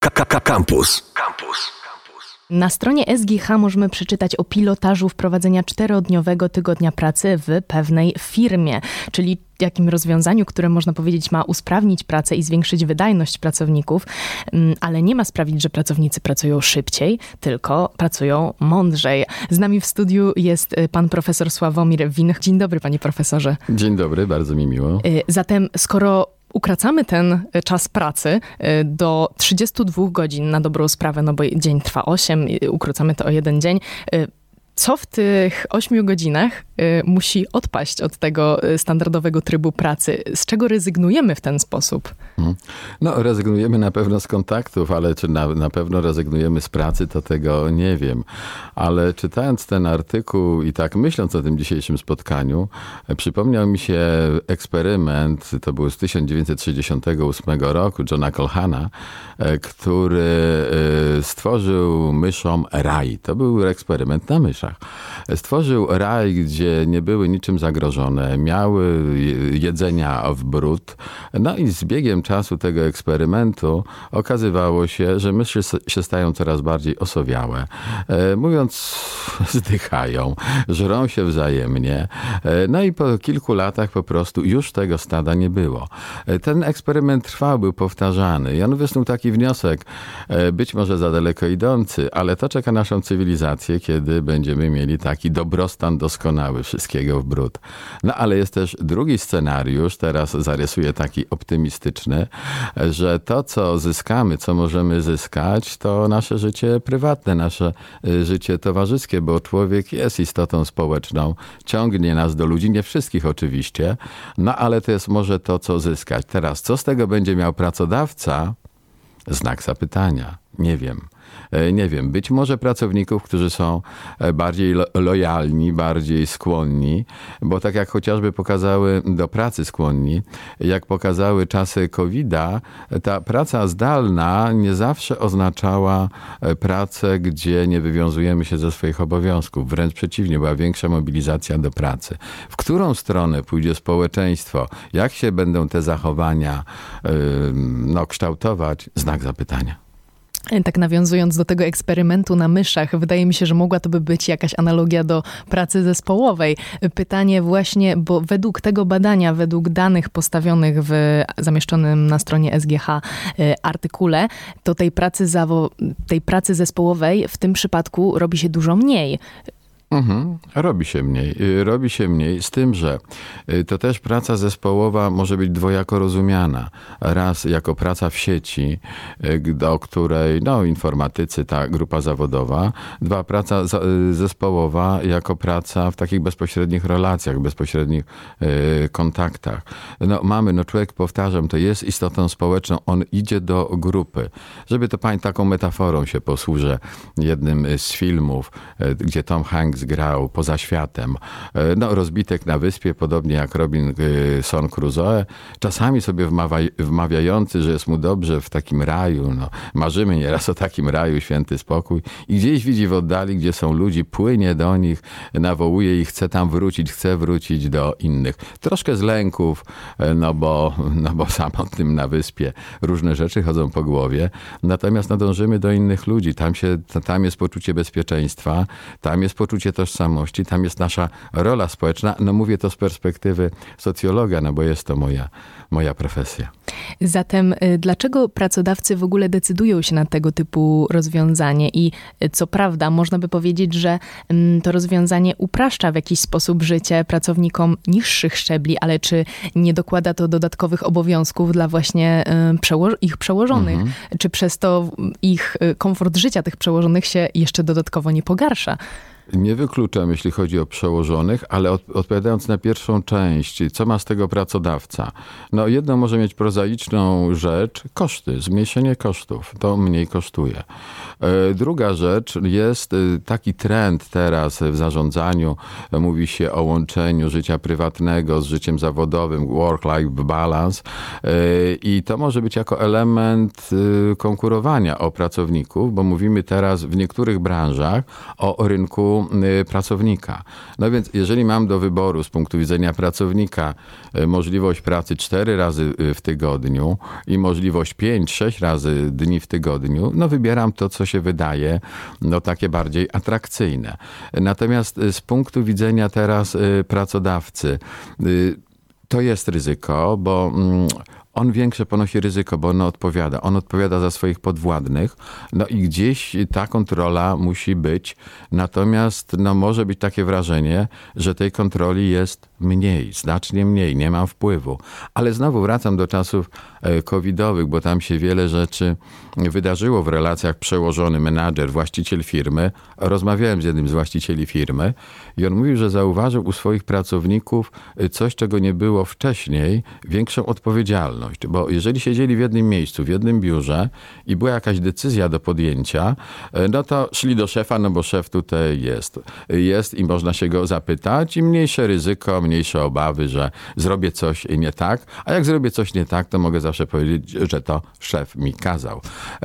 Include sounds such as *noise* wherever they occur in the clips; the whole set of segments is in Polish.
KKK Campus. Campus. Na stronie SGH możemy przeczytać o pilotażu wprowadzenia czterodniowego tygodnia pracy w pewnej firmie, czyli jakim rozwiązaniu, które można powiedzieć ma usprawnić pracę i zwiększyć wydajność pracowników, mm, ale nie ma sprawić, że pracownicy pracują szybciej, tylko pracują mądrzej. Z nami w studiu jest y, pan profesor Sławomir Winch. Dzień dobry, panie profesorze. Dzień dobry, bardzo mi miło. Y, Zatem, skoro ukracamy ten y, czas pracy y, do 32 godzin na dobrą sprawę, no bo dzień trwa 8, y, ukrócamy to o jeden dzień. y, Co w tych 8 godzinach musi odpaść od tego y, standardowego trybu pracy? Z czego rezygnujemy w ten sposób? No, rezygnujemy na pewno z kontaktów, ale czy na, na pewno rezygnujemy z pracy, to tego nie wiem. Ale czytając ten artykuł i tak myśląc o tym dzisiejszym spotkaniu, e, przypomniał mi się eksperyment, to był z 1968 roku, Johna Colhana, e, który e, stworzył myszom raj. To był eksperyment na myszach. Stworzył raj, gdzie nie były niczym zagrożone, miały je- jedzenia w bród. No i z biegiem czasu tego eksperymentu okazywało się, że myszy się stają coraz bardziej osowiałe. E, Mówiąc, *laughs* zdychają, żrą się wzajemnie. E, No i po kilku latach po prostu już tego stada nie było. E, Ten eksperyment trwał, był powtarzany. On wysnuł taki wniosek, być może za daleko idący, ale to czeka naszą cywilizację, kiedy będziemy mieli taki dobrostan doskonały, wszystkiego w bród. No ale jest też drugi scenariusz, teraz zarysuję taki optymistyczny, że to, co zyskamy, co możemy zyskać, to nasze życie prywatne, nasze y, życie towarzyskie, bo człowiek jest istotą społeczną, ciągnie nas do ludzi, nie wszystkich oczywiście, no ale to jest może to, co zyskać. Teraz, co z tego będzie miał pracodawca? Znak zapytania. Nie wiem. E, Nie wiem, być może pracowników, którzy są e, bardziej lo- lojalni, bardziej skłonni, bo tak jak chociażby pokazały do pracy skłonni, jak pokazały czasy COVID-a, ta praca zdalna nie zawsze oznaczała e, pracę, gdzie nie wywiązujemy się ze swoich obowiązków. Wręcz przeciwnie, była większa mobilizacja do pracy. W którą stronę pójdzie społeczeństwo? Jak się będą te zachowania no, kształtować? Znak zapytania. Tak nawiązując do tego eksperymentu na myszach, wydaje mi się, że mogła to by być jakaś analogia do pracy zespołowej. Pytanie właśnie, bo według tego badania, według danych postawionych w zamieszczonym na stronie SGH y, artykule, to tej pracy, zawo- tej pracy zespołowej w tym przypadku robi się dużo mniej. Mhm, robi się mniej. Y, Robi się mniej, z tym, że y, to też praca zespołowa może być dwojako rozumiana. Raz jako praca w sieci, y, g- o której, no, informatycy, ta grupa zawodowa. Dwa, praca zespołowa jako praca w takich bezpośrednich relacjach, bezpośrednich kontaktach. No, mamy, no, człowiek, powtarzam, to jest istotą społeczną, on idzie do grupy. Żeby to pani taką metaforą się posłużę, jednym z filmów, gdzie Tom Hanks grał poza światem. E, No, rozbitek na wyspie, podobnie jak Robinson Crusoe, czasami sobie wmawiający, że jest mu dobrze w takim raju. No, marzymy nieraz o takim raju, święty spokój. I gdzieś widzi w oddali, gdzie są ludzi, płynie do nich, nawołuje ich, chce tam wrócić, chce wrócić do innych. Troszkę z lęków, e, no bo, no bo *laughs* samotnym na wyspie różne rzeczy chodzą po głowie. Natomiast nadążymy do innych ludzi. Tam, się, tam jest poczucie bezpieczeństwa, tam jest poczucie tożsamości, tam jest nasza rola społeczna. No mówię to z perspektywy socjologa, no bo jest to moja, moja profesja. Zatem y, dlaczego pracodawcy w ogóle decydują się na tego typu rozwiązanie? I y, co prawda, można by powiedzieć, że mm, to rozwiązanie upraszcza w jakiś sposób życie pracownikom niższych szczebli, ale czy nie dokłada to dodatkowych obowiązków dla właśnie y, przeło- ich przełożonych? Czy przez to ich komfort życia tych przełożonych się jeszcze dodatkowo nie pogarsza? Nie wykluczam, jeśli chodzi o przełożonych, ale od, odpowiadając na pierwszą część, co ma z tego pracodawca? No, jedno może mieć prozaiczną rzecz, koszty, zmniejszenie kosztów, to mniej kosztuje. E, Druga rzecz jest e, taki trend teraz w zarządzaniu, mówi się o łączeniu życia prywatnego z życiem zawodowym, work-life balance e, i to może być jako element e, konkurowania o pracowników, bo mówimy teraz w niektórych branżach o rynku wyboru pracownika. No więc jeżeli mam do wyboru z punktu widzenia pracownika możliwość pracy cztery razy w tygodniu i możliwość pięć, sześć razy dni w tygodniu, no wybieram to, co się wydaje no takie bardziej atrakcyjne. Natomiast z punktu widzenia teraz pracodawcy, to jest ryzyko, bo mm, on większe ponosi ryzyko, bo on odpowiada. On odpowiada za swoich podwładnych, no i gdzieś ta kontrola musi być. Natomiast no, może być takie wrażenie, że tej kontroli jest mniej, znacznie mniej, nie mam wpływu. Ale znowu wracam do czasów e, covidowych, bo tam się wiele rzeczy wydarzyło w relacjach przełożony menadżer, właściciel firmy. Rozmawiałem z jednym z właścicieli firmy i on mówił, że zauważył u swoich pracowników e, coś, czego nie było wcześniej, większą odpowiedzialność. Bo jeżeli siedzieli w jednym miejscu, w jednym biurze i była jakaś decyzja do podjęcia, e, no to szli do szefa, no bo szef tutaj jest. Jest i można się go zapytać i mniejsze ryzyko, mniejsze obawy, że zrobię coś nie tak, a jak zrobię coś nie tak, to mogę zawsze powiedzieć, że to szef mi kazał.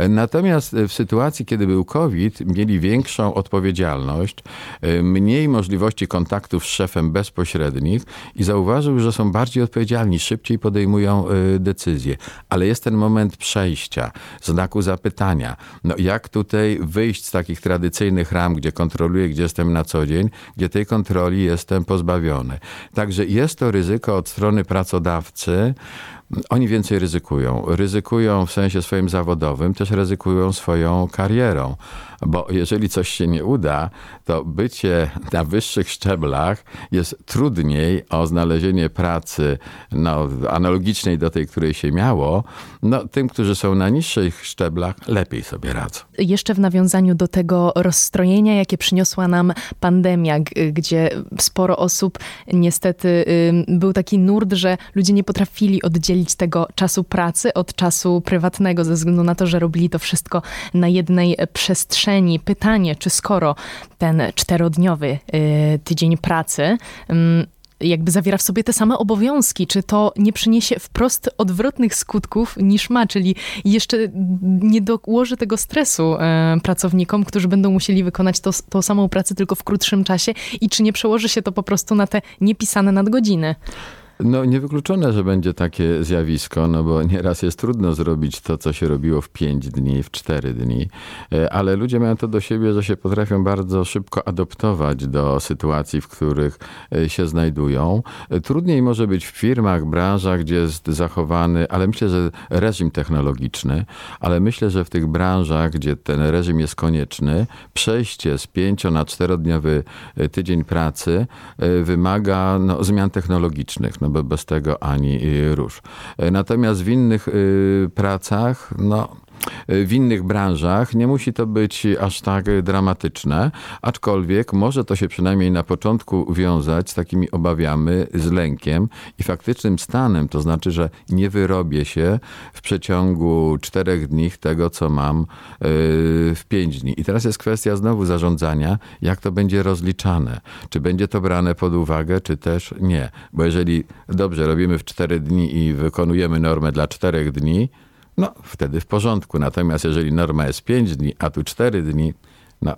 Natomiast w sytuacji, kiedy był COVID, mieli większą odpowiedzialność, mniej możliwości kontaktów z szefem bezpośrednich i zauważył, że są bardziej odpowiedzialni, szybciej podejmują e, decyzje. Ale jest ten moment przejścia, znaku zapytania. No jak tutaj wyjść z takich tradycyjnych ram, gdzie kontroluję, gdzie jestem na co dzień, gdzie tej kontroli jestem pozbawiony. Także jest to ryzyko od strony pracodawcy. Oni więcej ryzykują. Ryzykują w sensie swoim zawodowym, też ryzykują swoją karierą bo jeżeli coś się nie uda, to bycie na wyższych szczeblach jest trudniej o znalezienie pracy no, analogicznej do tej, której się miało. No, tym, którzy są na niższych szczeblach, lepiej sobie radzą. Jeszcze w nawiązaniu do tego rozstrojenia, jakie przyniosła nam pandemia, gdzie sporo osób niestety był taki nurt, że ludzie nie potrafili oddzielić tego czasu pracy od czasu prywatnego, ze względu na to, że robili to wszystko na jednej przestrzeni pytanie, czy skoro ten czterodniowy y, tydzień pracy jakby zawiera w sobie te same obowiązki, czy to nie przyniesie wprost odwrotnych skutków niż ma, czyli jeszcze nie dołoży tego stresu e, pracownikom, którzy będą musieli wykonać to, tą samą pracę tylko w krótszym czasie i czy nie przełoży się to po prostu na te niepisane nadgodziny. No niewykluczone, że będzie takie zjawisko, no bo nieraz jest trudno zrobić to, co się robiło w pięć dni, w cztery dni, e, ale ludzie mają to do siebie, że się potrafią bardzo szybko adoptować do sytuacji, w których e, się znajdują. E, trudniej może być w firmach, branżach, gdzie jest zachowany, ale myślę, że reżim technologiczny, ale myślę, że w tych branżach, gdzie ten reżim jest konieczny, przejście z pięcio na czterodniowy tydzień pracy wymaga no, zmian technologicznych no bez tego ani y, rusz. E, natomiast w innych y, pracach, no w innych branżach nie musi to być aż tak dramatyczne, aczkolwiek może to się przynajmniej na początku wiązać z takimi obawiami, z lękiem i faktycznym stanem, to znaczy, że nie wyrobię się w przeciągu czterech dni tego, co mam yy, w pięć dni. I teraz jest kwestia znowu zarządzania, jak to będzie rozliczane. Czy będzie to brane pod uwagę, czy też nie. Bo jeżeli dobrze robimy w cztery dni i wykonujemy normę dla czterech dni, no wtedy w porządku. Natomiast jeżeli norma jest 5 dni, a tu 4 dni, no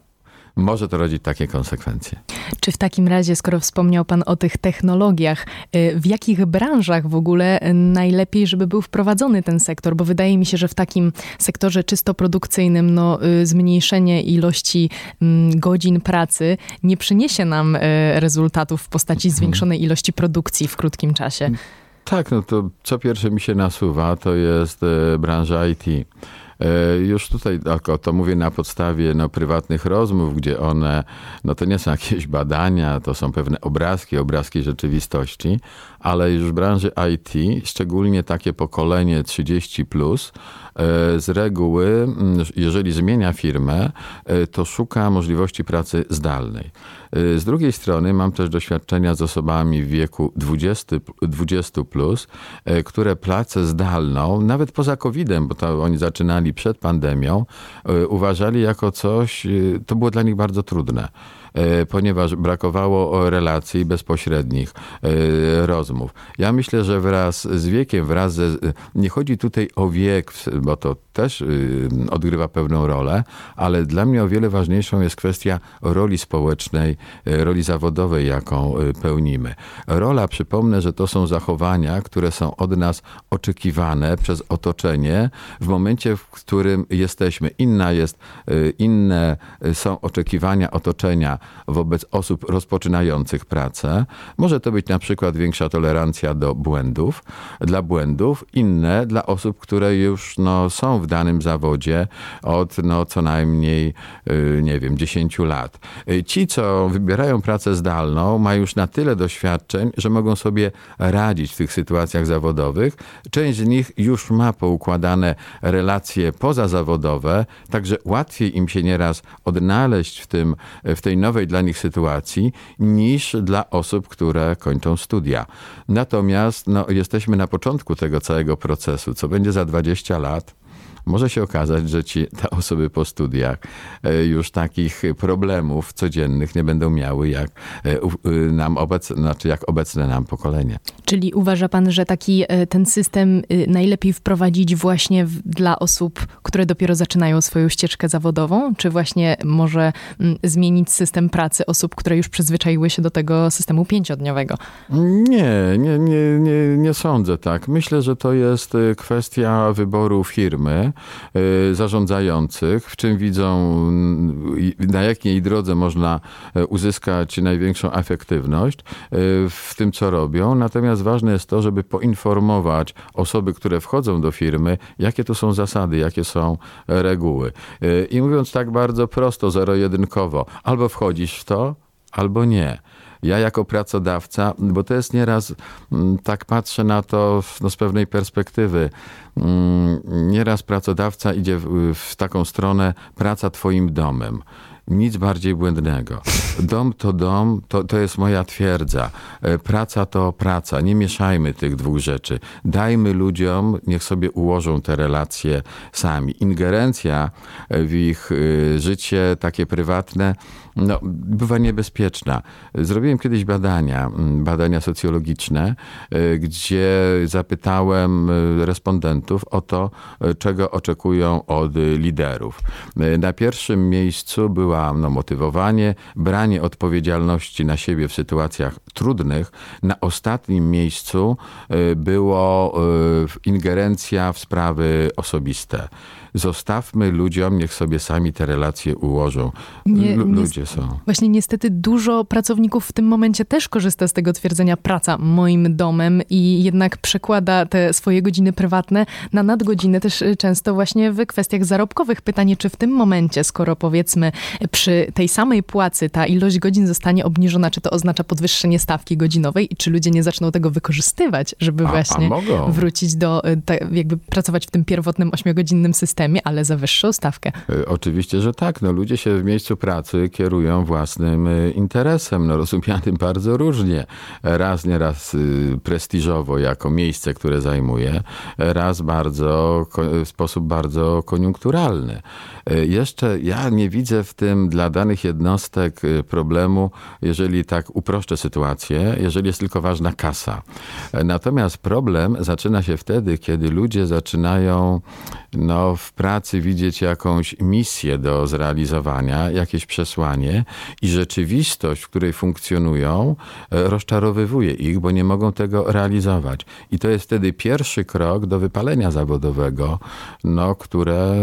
może to rodzić takie konsekwencje. Czy w takim razie, skoro wspomniał Pan o tych technologiach, y, w jakich branżach w ogóle najlepiej, żeby był wprowadzony ten sektor? Bo wydaje mi się, że w takim sektorze czysto produkcyjnym no, y, zmniejszenie ilości mm, godzin pracy nie przyniesie nam y, rezultatów w postaci mhm. zwiększonej ilości produkcji w krótkim czasie. Tak, no to co pierwsze mi się nasuwa, to jest e, branża IT. E, już tutaj to mówię na podstawie no, prywatnych rozmów, gdzie one, no to nie są *laughs* jakieś badania, to są pewne obrazki, obrazki rzeczywistości, ale już w branży IT, szczególnie takie pokolenie 30 plus, e, z reguły, mm, jeżeli zmienia firmę, to szuka możliwości pracy zdalnej. Z drugiej strony mam też doświadczenia z osobami w wieku 20, 20 plus, e, które pracę zdalną, nawet poza COVID-em, bo to oni zaczynali przed pandemią, e, uważali jako coś, e, to było dla nich bardzo trudne ponieważ brakowało relacji bezpośrednich, rozmów. Ja myślę, że wraz z wiekiem, wraz ze, nie chodzi tutaj o wiek, bo to też odgrywa pewną rolę, ale dla mnie o wiele ważniejszą jest kwestia roli społecznej, roli zawodowej, jaką pełnimy. Rola, przypomnę, że to są zachowania, które są od nas oczekiwane przez otoczenie w momencie, w którym jesteśmy. Inna jest, y, inne są oczekiwania otoczenia wobec osób rozpoczynających pracę. Może to być na przykład większa tolerancja do błędów, dla błędów, inne dla osób, które już no, są w danym zawodzie od no, co najmniej, y, nie wiem, 10 lat. Y, ci, co wybierają pracę zdalną, mają już na tyle doświadczeń, że mogą sobie radzić w tych sytuacjach zawodowych. Część z nich już ma poukładane relacje pozazawodowe, także łatwiej im się nieraz odnaleźć w, tym, w tej nowej dla nich sytuacji niż dla osób, które kończą studia. Natomiast no, jesteśmy na początku tego całego procesu. Co będzie za 20 lat? Może się okazać, że ci, te osoby po studiach e, już takich problemów codziennych nie będą miały jak e, y, nam obecne, znaczy jak obecne nam pokolenie. Czyli uważa pan, że taki e, ten system y, najlepiej wprowadzić właśnie w, dla osób, które dopiero zaczynają swoją ścieżkę zawodową, czy właśnie może mm, zmienić system pracy osób, które już przyzwyczaiły się do tego systemu pięciodniowego? Nie, nie, nie, nie, nie sądzę tak. Myślę, że to jest y, kwestia wyboru firmy, zarządzających, w czym widzą, na jakiej drodze można e, uzyskać największą efektywność e, w tym, co robią. Natomiast ważne jest to, żeby poinformować osoby, które wchodzą do firmy, jakie tu są zasady, jakie są reguły. E, I mówiąc tak bardzo prosto, zero-jedynkowo, albo wchodzisz w to, albo nie ja jako pracodawca, bo to jest nieraz, mm, tak patrzę na to no, z pewnej perspektywy, mm, nieraz pracodawca idzie w, w taką stronę praca twoim domem nic bardziej błędnego. Dom to dom, to, to jest moja twierdza. E, praca to praca. Nie mieszajmy tych dwóch rzeczy. Dajmy ludziom, niech sobie ułożą te relacje sami. Ingerencja w ich e, życie takie prywatne no, bywa niebezpieczna. Zrobiłem kiedyś badania, badania socjologiczne, e, gdzie zapytałem respondentów o to, czego oczekują od liderów. Na pierwszym miejscu była była no, motywowanie, branie odpowiedzialności na siebie w sytuacjach trudnych. Na ostatnim miejscu y, było y, ingerencja w sprawy osobiste zostawmy ludziom, niech sobie sami te relacje ułożą. Nie, ludzie są. Właśnie niestety dużo pracowników w tym momencie też korzysta z tego twierdzenia praca moim domem i jednak przekłada te swoje godziny prywatne na nadgodziny też y, często właśnie w kwestiach zarobkowych. Pytanie, czy w tym momencie, skoro powiedzmy przy tej samej płacy ta ilość godzin zostanie obniżona, czy to oznacza podwyższenie stawki godzinowej i czy ludzie nie zaczną tego wykorzystywać, żeby a, właśnie a wrócić do, y, jakby pracować w tym pierwotnym ośmiogodzinnym systemie systemie, ale za wyższą stawkę. E, oczywiście, że tak. No, ludzie się w miejscu pracy kierują własnym e, interesem, no, rozumianym *laughs* bardzo różnie. Raz, nieraz y, prestiżowo jako miejsce, które zajmuje, raz bardzo, w sposób bardzo koniunkturalny. E, jeszcze ja nie widzę w tym dla danych jednostek problemu, jeżeli tak uproszczę sytuację, jeżeli jest tylko ważna kasa. Natomiast problem zaczyna się wtedy, kiedy ludzie zaczynają no, w pracy widzieć jakąś misję do zrealizowania, jakieś przesłanie i rzeczywistość, w której funkcjonują, e, rozczarowywuje ich, bo nie mogą tego realizować. I to jest wtedy pierwszy krok do wypalenia zawodowego, no, które,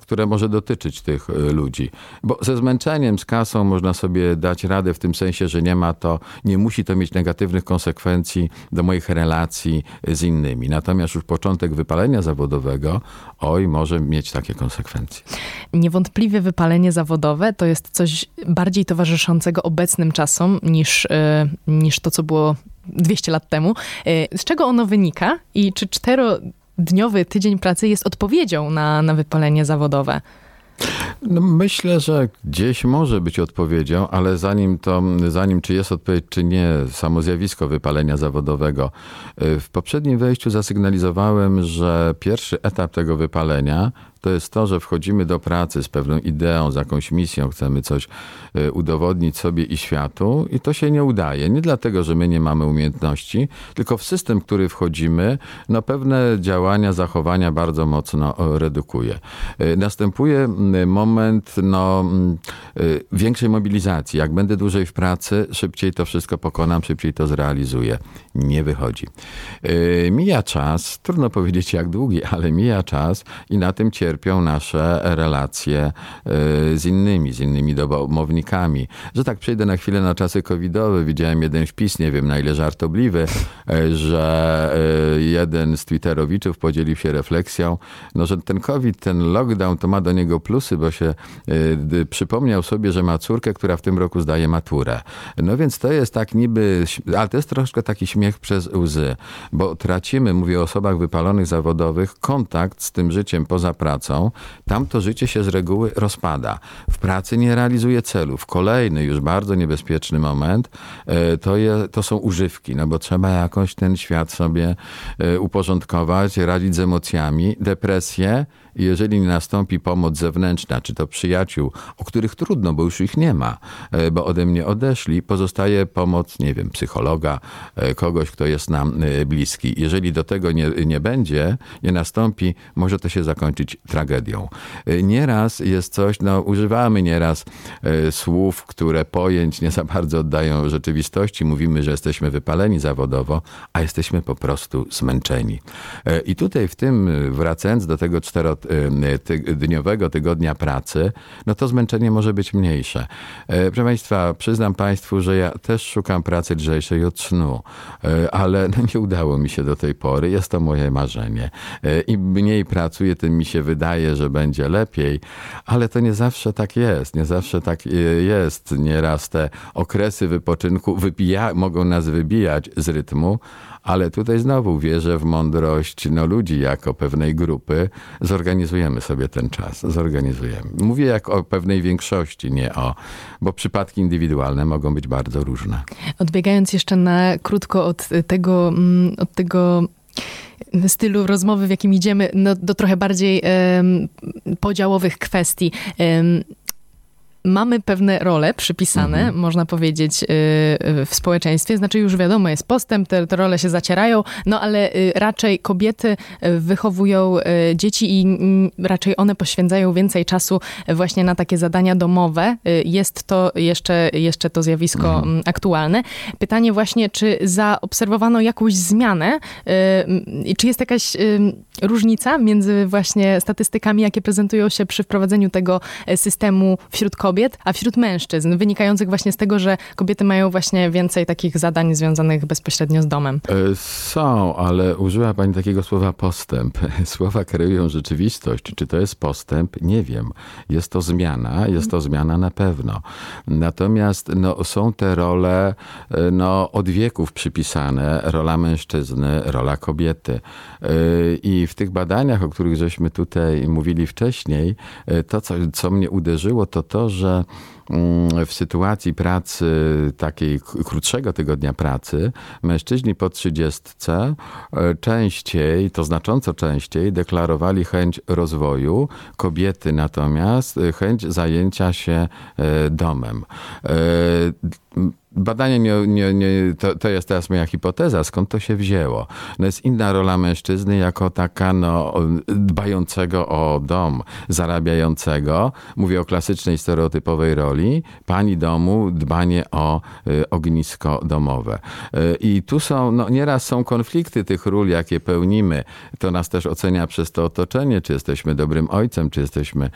które może dotyczyć tych e, ludzi. Bo ze zmęczeniem, z kasą można sobie dać radę w tym sensie, że nie ma to, nie musi to mieć negatywnych konsekwencji do moich relacji z innymi. Natomiast już początek wypalenia zawodowego, oj, może mieć takie konsekwencje. Niewątpliwie wypalenie zawodowe to jest coś bardziej towarzyszącego obecnym czasom niż, e, niż to, co było 200 lat temu. E, z czego ono wynika i czy czterodniowy tydzień pracy jest odpowiedzią na, na wypalenie zawodowe? No myślę, że gdzieś może być odpowiedzią, ale zanim to, zanim czy jest odpowiedź, czy nie, samo zjawisko wypalenia zawodowego. Y, w poprzednim wejściu zasygnalizowałem, że pierwszy etap tego wypalenia To jest to, że wchodzimy do pracy z pewną ideą, z jakąś misją, chcemy coś e, udowodnić sobie i światu i to się nie udaje. Nie dlatego, że my nie mamy umiejętności, tylko w system, który wchodzimy, no pewne działania, zachowania bardzo mocno redukuje. E, następuje moment no, większej mobilizacji. Jak będę dłużej w pracy, szybciej to wszystko pokonam, szybciej to zrealizuję. Nie wychodzi. Mija czas, trudno powiedzieć jak długi, ale mija czas i na tym cierpią nasze relacje z innymi, z innymi domownikami. Że tak przejdę na chwilę na czasy covidowe. Widziałem jeden wpis, nie wiem na ile żartobliwy, e, że e, jeden z twitterowiczów podzielił się refleksją, no, że ten covid, ten lockdown to ma do niego plusy, bo się przypomniał sobie, że ma córkę, która w tym roku zdaje maturę. No więc to jest tak niby, ale to jest troszkę taki śmiech przez łzy, bo tracimy, mówię o osobach wypalonych zawodowych, kontakt z tym życiem poza pracą. Tam to życie się z reguły rozpada. W pracy nie realizuje celów. Kolejny już bardzo niebezpieczny moment e, to, je, to są używki, no bo trzeba jakoś ten świat sobie e, uporządkować, radzić z emocjami. Depresje jeżeli nastąpi pomoc zewnętrzna, czy to przyjaciół, o których trudno, bo już ich nie ma, e, bo ode mnie odeszli, pozostaje pomoc, nie wiem, psychologa, e, kogoś, kto jest nam e, bliski. Jeżeli do tego nie, nie będzie, nie nastąpi, może to się zakończyć tragedią. Nieraz jest coś, no używamy nieraz słów, które pojęć nie za bardzo oddają rzeczywistości. Mówimy, że jesteśmy wypaleni zawodowo, a jesteśmy po prostu zmęczeni. I tutaj w tym, wracając do tego cztero dniowego tygodnia pracy, no to zmęczenie może być mniejsze. E, proszę Państwa, przyznam Państwu, że ja też szukam pracy lżejszej od snu, e, ale no nie udało mi się do tej pory. Jest to moje marzenie. E, Im mniej pracuję, tym mi się wydaje, że będzie lepiej, ale to nie zawsze tak jest. Nie zawsze tak jest. Nieraz te okresy wypoczynku wybija, mogą nas wybijać z rytmu, ale tutaj znowu wierzę w mądrość no, ludzi jako pewnej grupy. Zorganizujemy sobie ten czas, zorganizujemy. Mówię jak o pewnej większości, nie o, bo przypadki indywidualne mogą być bardzo różne. Odbiegając jeszcze na krótko od tego, mm, od tego stylu rozmowy, w jakim idziemy, no, do trochę bardziej um, podziałowych kwestii. Um, mamy pewne role przypisane, mhm. można powiedzieć, y, y, w społeczeństwie. Znaczy już wiadomo, jest postęp, te, te role się zacierają, no ale y, raczej kobiety wychowują dzieci i mm, raczej one poświęcają więcej czasu właśnie na takie zadania domowe. Jest to jeszcze, jeszcze to zjawisko mhm. Mm, aktualne. Pytanie właśnie, czy zaobserwowano jakąś zmianę, czy jest jakaś różnica między właśnie statystykami, jakie prezentują się przy wprowadzeniu tego systemu wśród kobiet, kobiet, a wśród mężczyzn, wynikających właśnie z tego, że kobiety mają właśnie więcej takich zadań związanych bezpośrednio z domem. E, są, ale użyła pani takiego słowa postęp. *laughs* Słowa kreują rzeczywistość. Czy to jest postęp? Nie wiem. Jest to zmiana, jest to zmiana na pewno. Natomiast no, są te role e, no, od wieków przypisane. Rola mężczyzny, rola kobiety. E, I w tych badaniach, o których żeśmy tutaj mówili wcześniej, to, co, co mnie uderzyło, to to, że że mm, w sytuacji pracy, takiej krótszego tygodnia pracy, mężczyźni po trzydziestce e, częściej, to znacząco częściej, deklarowali chęć rozwoju, kobiety natomiast e, chęć zajęcia się e, domem badanie nie, nie, nie, to, to jest teraz moja hipoteza, skąd to się wzięło. No jest inna rola mężczyzny jako taka no, dbającego o dom, zarabiającego. Mówię o klasycznej, stereotypowej roli. Pani domu, dbanie o y, ognisko domowe. Y, I tu są, no nieraz są konflikty tych ról, jakie pełnimy. To nas też ocenia przez to otoczenie, czy jesteśmy dobrym ojcem, czy jesteśmy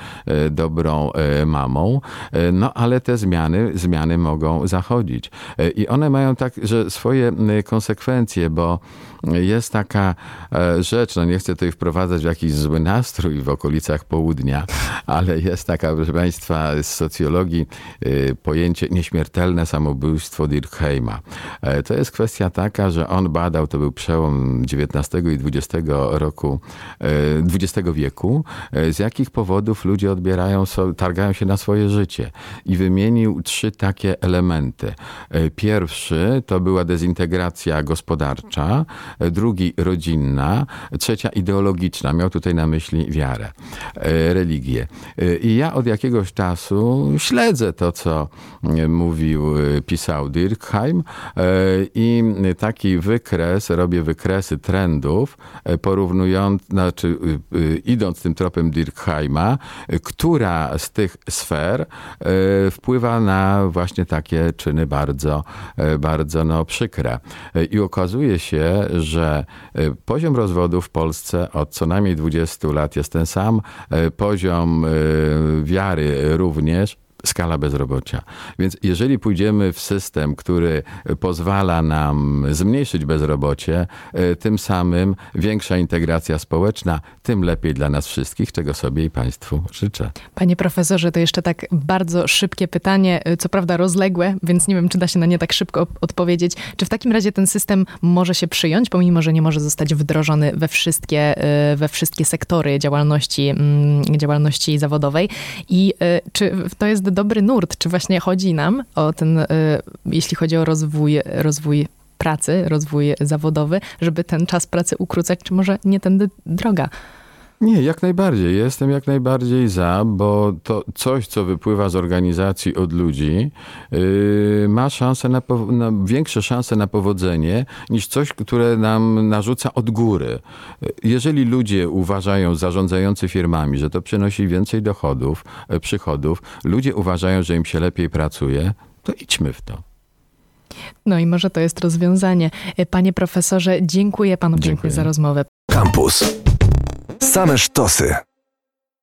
y, dobrą y, mamą. Y, no ale te zmiany, zmiany mogą zachodzić. E, I one mają tak, że swoje konsekwencje, bo jest taka e, rzecz, no nie chcę tutaj wprowadzać w jakiś zły nastrój w okolicach południa, *laughs* ale jest taka, proszę Państwa, z socjologii e, pojęcie nieśmiertelne samobójstwo Dirkheima. To jest kwestia taka, że on badał, to był przełom XIX i XX roku, XX wieku, z jakich powodów ludzie odbierają, targają się na swoje życie. I wymienił trzy takie elementy. Pierwszy to była dezintegracja gospodarcza, drugi rodzinna, trzecia ideologiczna. Miał tutaj na myśli wiarę, religię. I ja od jakiegoś czasu śledzę to, co mówił, pisał Dirkheim i taki wykres, robię wykresy trendów, porównując, znaczy idąc tym tropem Dirkheima, która z tych sfer wpływa na właśnie takie czyny bardzo, bardzo no, przykre. I okazuje się, że poziom rozwodu w Polsce od co najmniej 20 lat jest ten sam, poziom wiary również, skala bezrobocia. Więc jeżeli pójdziemy w system, który pozwala nam zmniejszyć bezrobocie, e, tym samym większa integracja społeczna, tym lepiej dla nas wszystkich, czego sobie i Państwu życzę. Panie profesorze, to jeszcze tak bardzo szybkie pytanie, e, co prawda rozległe, więc nie wiem, czy da się na nie tak szybko odpowiedzieć. Czy w takim razie ten system może się przyjąć, pomimo, że nie może zostać wdrożony we wszystkie, e, we wszystkie sektory działalności, mm, działalności zawodowej? I czy to jest dobry nurt, czy właśnie chodzi nam o ten, y, jeśli chodzi o rozwój, rozwój pracy, rozwój zawodowy, żeby ten czas pracy ukrócać, czy może nie tędy droga? Nie, jak najbardziej. Jestem jak najbardziej za, bo to coś, co wypływa z organizacji od ludzi, yy, ma szansę na, na, większe szanse na powodzenie niż coś, które nam narzuca od góry. Jeżeli ludzie uważają, zarządzający firmami, że to przynosi więcej dochodów, e, przychodów, ludzie uważają, że im się lepiej pracuje, to idźmy w to. No i może to jest rozwiązanie. E, panie profesorze, dziękuję panu dziękuję. pięknie za rozmowę. Campus. Same sztosy.